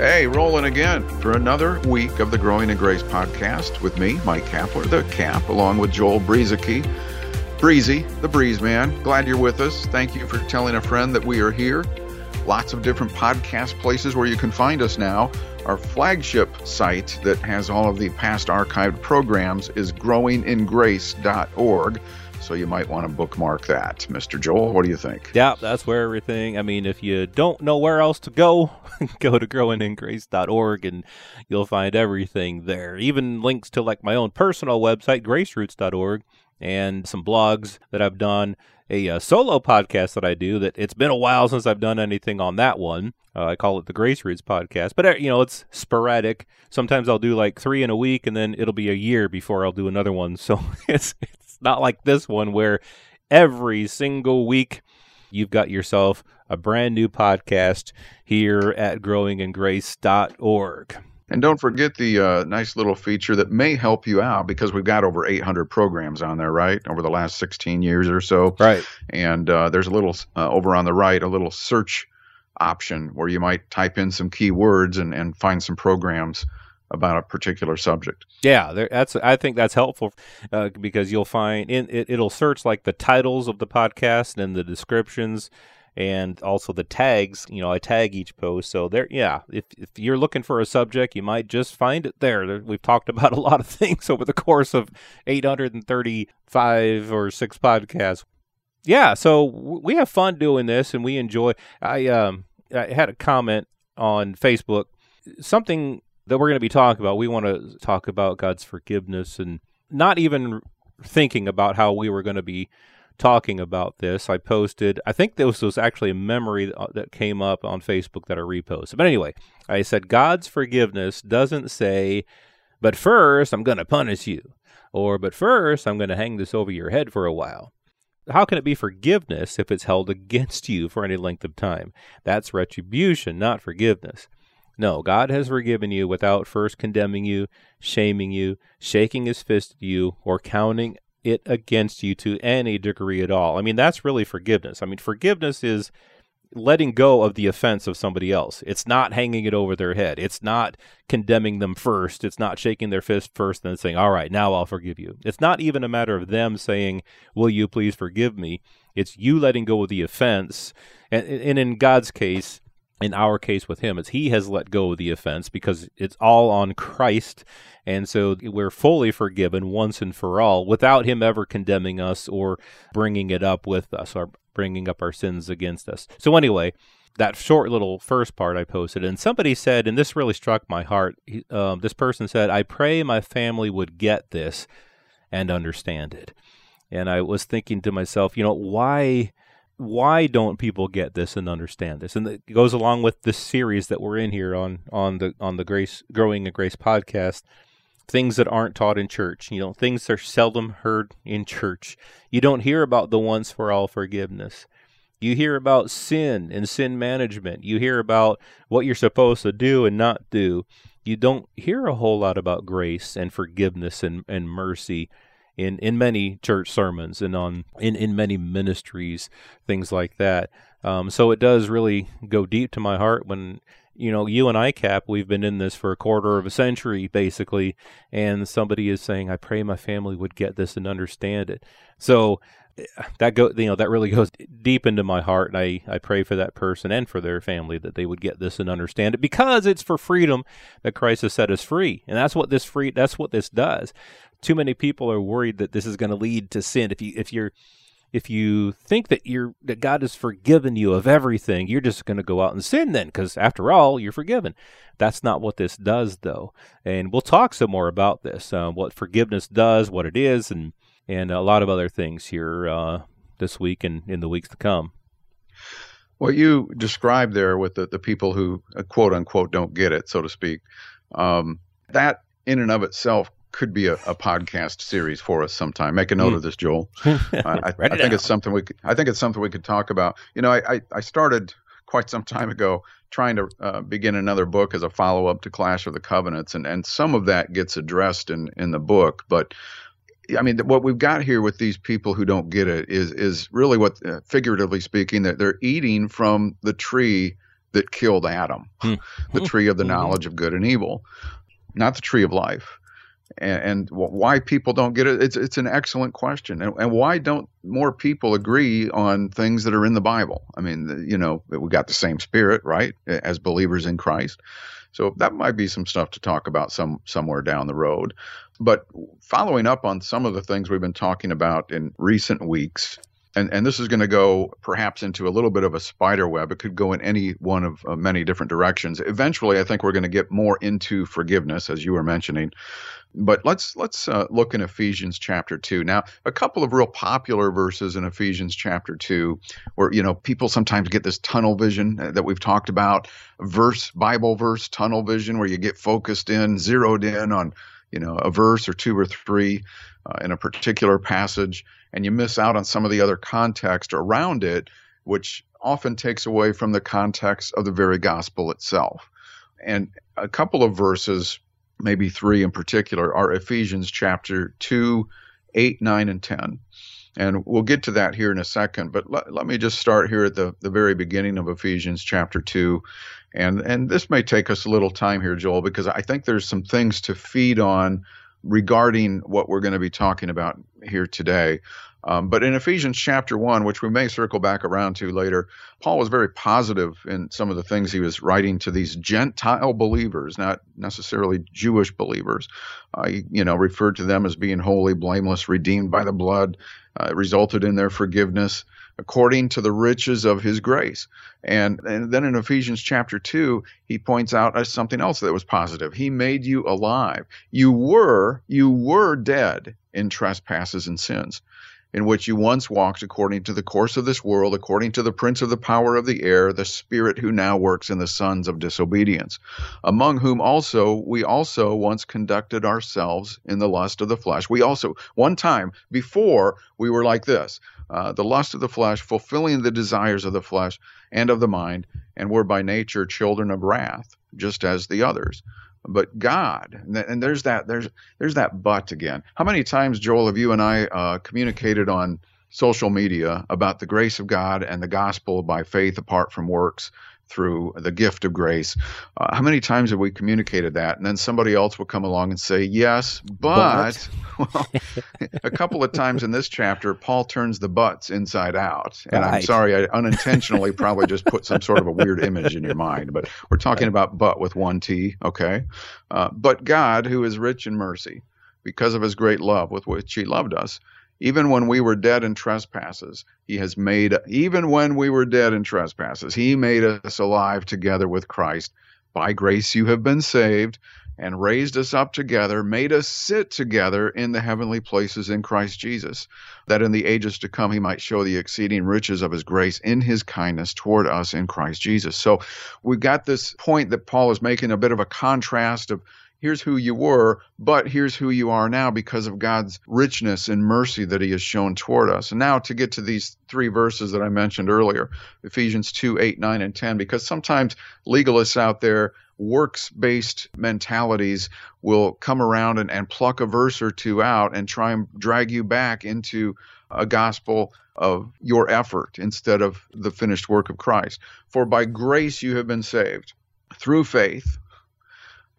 Hey, rolling again for another week of the Growing in Grace podcast with me, Mike Kapler, the Cap, along with Joel Brueseke. Breezy, the Breeze Man. Glad you're with us. Thank you for telling a friend that we are here. Lots of different podcast places where you can find us now. Our flagship site that has all of the past archived programs is growingingrace.org. So you might want to bookmark that. Mr. Joel, what do you think? Yeah, that's where everything. I mean, if you don't know where else to go, go to growingingrace.org and you'll find everything there. Even links to like my own personal website, graceroots.org, and some blogs that I've done. A, uh, solo podcast that I do that it's been a while since I've done anything on that one. Uh, I call it the Grace Roots podcast, but uh, you know it's sporadic. Sometimes I'll do like three in a week, and then it'll be a year before I'll do another one. So it's not like this one where every single week you've got yourself a brand new podcast here at growingingrace.org. And don't forget the uh, nice little feature that may help you out because we've got over 800 programs on there, right? Over the last 16 years or so. Right. And uh, there's a little, uh, over on the right, a little search option where you might type in some keywords and, and find some programs about a particular subject. Yeah, there, that's I think that's helpful uh, because you'll find in, it, it'll search like the titles of the podcast and the descriptions and also the tags. You know, I tag each post, so there. Yeah, if if you're looking for a subject, you might just find it there. We've talked about a lot of things over the course of 835 or six podcasts. Yeah, so we have fun doing this, and we enjoy. I um I had a comment on Facebook something that we're going to be talking about. We want to talk about God's forgiveness and not even thinking about how we were going to be talking about this. I posted, I think this was actually a memory uh, that came up on Facebook that I reposted. But anyway, I said, God's forgiveness doesn't say, but first I'm going to punish you, or but first I'm going to hang this over your head for a while. How can it be forgiveness if it's held against you for any length of time? That's retribution, not forgiveness. No, God has forgiven you without first condemning you, shaming you, shaking his fist at you, or counting it against you to any degree at all. I mean, that's really forgiveness. I mean, forgiveness is letting go of the offense of somebody else. It's not hanging it over their head. It's not condemning them first. It's not shaking their fist first and then saying, All right, now I'll forgive you. It's not even a matter of them saying, Will you please forgive me? It's you letting go of the offense. And, and in God's case, in our case with him, it's he has let go of the offense because it's all on Christ. And so we're fully forgiven once and for all without him ever condemning us or bringing it up with us or bringing up our sins against us. So, anyway, that short little first part I posted, and somebody said, and this really struck my heart. Um, this person said, I pray my family would get this and understand it. And I was thinking to myself, you know, why why don't people get this and understand this? And it goes along with this series that we're in here on on the on the Grace Growing a Grace podcast. Things that aren't taught in church, you know, things that are seldom heard in church. You don't hear about the once for all forgiveness. You hear about sin and sin management. You hear about what you're supposed to do and not do. You don't hear a whole lot about grace and forgiveness and, and mercy in in many church sermons and on in in many ministries, things like that. Um, so it does really go deep to my heart when you know you and I cap we've been in this for a quarter of a century basically, and somebody is saying, "I pray my family would get this and understand it." So eh, that go you know that really goes deep into my heart and I, I pray for that person and for their family that they would get this and understand it because it's for freedom that Christ has set us free and that's what this free that's what this does too many people are worried that this is going to lead to sin. If you if you're if you think that you're that God has forgiven you of everything, you're just going to go out and sin then, because after all, you're forgiven. That's not what this does, though, and we'll talk some more about this, uh, what forgiveness does, what it is, and and a lot of other things here uh, this week and in the weeks to come. What you described there with the, the people who uh, quote unquote don't get it, so to speak, um, that in and of itself could be a, a, podcast series for us sometime. Make a note mm. of this, Joel. I, I, I think it's something we. Could, I think it's something we could talk about. You know, I, I started quite some time ago trying to uh, begin another book as a follow up to Clash of the Covenants, and and some of that gets addressed in in the book, but. I mean, what we've got here with these people who don't get it is is really what, uh, figuratively speaking, that they're eating from the tree that killed Adam, hmm. the tree of the knowledge of good and evil, not the tree of life and, and why people don't get it it's it's an excellent question and, and, why don't more people agree on things that are in the bible? I mean you know we got the same spirit right as believers in christ. So that might be some stuff to talk about some somewhere down the road. But following up on some of the things we've been talking about in recent weeks and and this is going to go perhaps into a little bit of a spider web. It could go in any one of uh, many different directions. Eventually, I think we're going to get more into forgiveness, as you were mentioning. But let's let's uh, look in Ephesians chapter two. Now, a couple of real popular verses in Ephesians chapter two, where you know people sometimes get this tunnel vision that we've talked about, verse Bible verse tunnel vision, where you get focused in, zeroed in on you know a verse or two or three uh, in a particular passage, and you miss out on some of the other context around it, which often takes away from the context of the very gospel itself. And a couple of verses maybe three in particular, are Ephesians chapter 2, 8, 9, and 10. And we'll get to that here in a second, but let, let me just start here at the, the very beginning of Ephesians chapter 2. And, and this may take us a little time here, Joel, because I think there's some things to feed on regarding what we're going to be talking about here today. Um, but in Ephesians chapter 1, which we may circle back around to later, Paul was very positive in some of the things he was writing to these Gentile believers, not necessarily Jewish believers. Uh, he, you know, referred to them as being holy, blameless, redeemed by the blood, uh, resulted in their forgiveness according to the riches of his grace. And, and then in Ephesians chapter 2, he points out something else that was positive. He made you alive. You were, you were dead in trespasses and sins in which you once walked according to the course of this world, according to the prince of the power of the air, the spirit who now works in the sons of disobedience, among whom also we also once conducted ourselves in the lust of the flesh. We also, one time before, we were like this uh, the lust of the flesh, fulfilling the desires of the flesh and of the mind, and were by nature children of wrath, just as the others but God. And there's that there's there's that but again. How many times, Joel, have you and I uh, communicated on social media about the grace of God and the gospel by faith apart from works? Through the gift of grace. Uh, how many times have we communicated that? And then somebody else will come along and say, yes, but, but. well, a couple of times in this chapter, Paul turns the butts inside out. And right. I'm sorry, I unintentionally probably just put some sort of a weird image in your mind, but we're talking about but with one T, okay? Uh, but God, who is rich in mercy, because of his great love with which he loved us, even when we were dead in trespasses, he has made, even when we were dead in trespasses, he made us alive together with Christ. By grace you have been saved, and raised us up together, made us sit together in the heavenly places in Christ Jesus, that in the ages to come he might show the exceeding riches of his grace in his kindness toward us in Christ Jesus. So we've got this point that Paul is making a bit of a contrast of here's who you were, but here's who you are now because of God's richness and mercy that He has shown toward us. And now to get to these three verses that I mentioned earlier Ephesians 2 8, 9, and 10, because sometimes legalists out there, works based mentalities will come around and, and pluck a verse or two out and try and drag you back into a gospel of your effort instead of the finished work of Christ. For by grace you have been saved through faith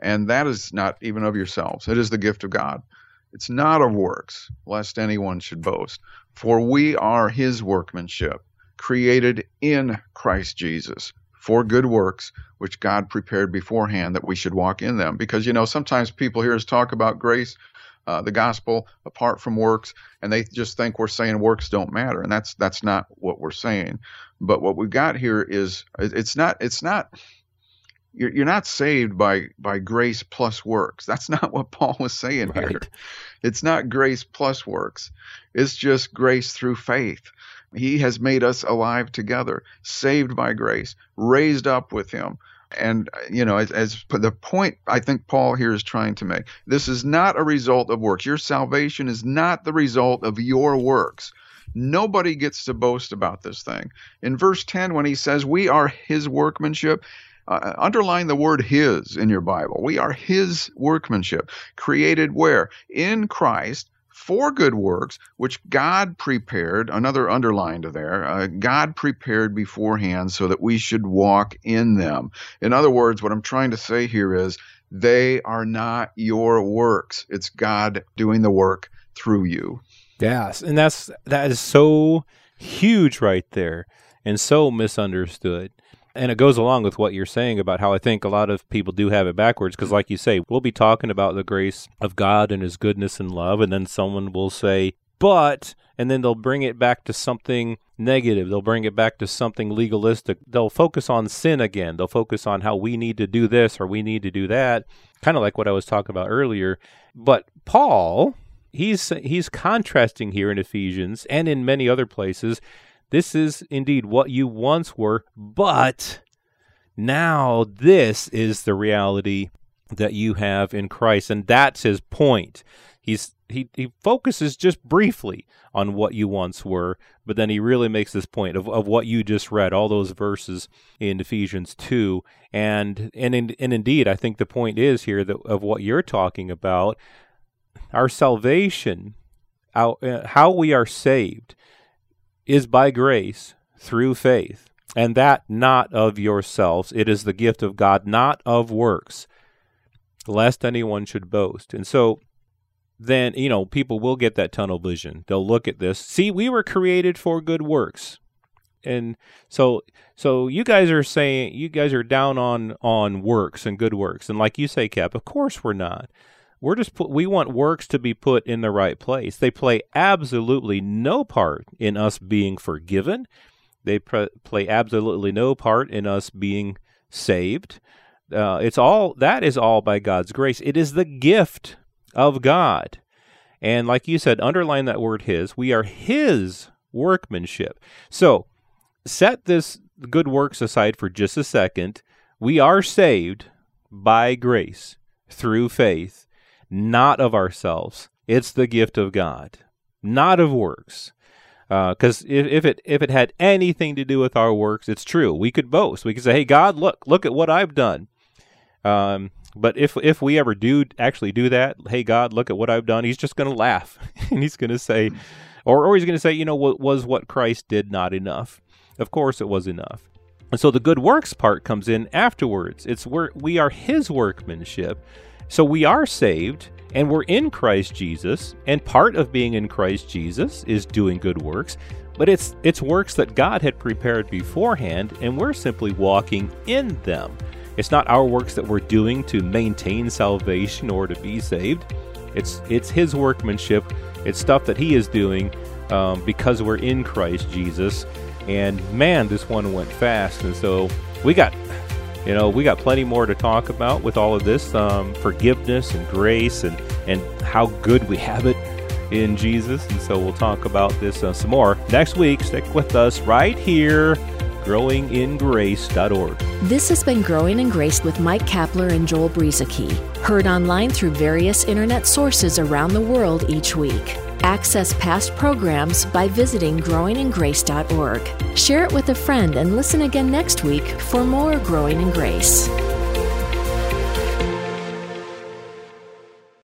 and that is not even of yourselves. It is the gift of God. It's not of works, lest anyone should boast. For we are his workmanship, created in Christ Jesus for good works, which God prepared beforehand that we should walk in them. Because, you know, sometimes people hear us talk about grace, uh, the gospel, apart from works, and they just think we're saying works don't matter. And that's, that's not what we're saying. But what we've got here is, it's not, it's not, you're, you're not saved by by grace plus works. That's not what Paul was saying right. here. It's not grace plus works. It's just grace through faith. He has made us alive together, saved by grace, raised up with him, And, you know, as, as the point I think Paul here is trying to make, this is not a result of works. Your salvation is not the result of your works. Nobody gets to boast about this thing. In verse 10, when he says, We are his workmanship, uh, underline the word his in your Bible. We are his workmanship, created where? In Christ for good works, which God prepared, another underlined there, uh, God prepared beforehand so that we should walk in them. In other words, what I'm trying to say here is they are not your works. It's God doing the work through you. Yes, and that's that is so huge right there and so misunderstood. And it goes along with what you're saying about how I think a lot of people do have it backwards. Because, like you say, we'll be talking about the grace of God and His goodness and love, and then someone will say, but, and then they'll bring it back to something negative. They'll bring it back to something legalistic. They'll focus on sin again. They'll focus on how we need to do this or we need to do that, kind of like what I was talking about earlier. But Paul, he's he's contrasting here in Ephesians and in many other places this is indeed what you once were, but now this is the reality that you have in Christ. And that's his point. He's he, he focuses just briefly on what you once were, but then he really makes this point of, of what you just read, all those verses in Ephesians two. And and in, and indeed, I think the point is here that of what you're talking about, our salvation, our, uh, how we are saved is by grace through faith, and that not of yourselves. It is the gift of God, not of works, lest anyone should boast. And so then, you know, people will get that tunnel vision. They'll look at this. See, we were created for good works. And so so you guys are saying you guys are down on on works and good works. And like you say, Cap, of course we're not. We're just put, we want works to be put in the right place. They play absolutely no part in us being forgiven. They pr- play absolutely no part in us being saved. Uh, it's all that is all by God's grace. It is the gift of God. And like you said, underline that word his. We are his workmanship. So set this good works aside for just a second. We are saved by grace through faith not of ourselves. It's the gift of God, not of works. Because uh, if, if it if it had anything to do with our works, it's true. We could boast. We could say, "Hey, God, look look at what I've done." Um, but if if we ever do actually do that, "Hey, God, look at what I've done," He's just going to laugh and He's going to say, or or He's going to say, "You know, what was what Christ did not enough?" Of course, it was enough. And so the good works part comes in afterwards. It's where we are His workmanship so we are saved and we're in Christ Jesus, and part of being in Christ Jesus is doing good works, but it's it's works that God had prepared beforehand and we're simply walking in them. It's not our works that we're doing to maintain salvation or to be saved. It's it's his workmanship. It's stuff that he is doing um, because we're in Christ Jesus. And man, this one went fast. And so we got you know, we got plenty more to talk about with all of this um, forgiveness and grace and, and how good we have it in Jesus. And so we'll talk about this uh, some more next week. Stick with us right here, growingingrace.org. This has been Growing in Grace with Mike Kapler and Joel Brueseke, heard online through various internet sources around the world each week. Access past programs by visiting growingingrace.org. Share it with a friend and listen again next week for more Growing in Grace.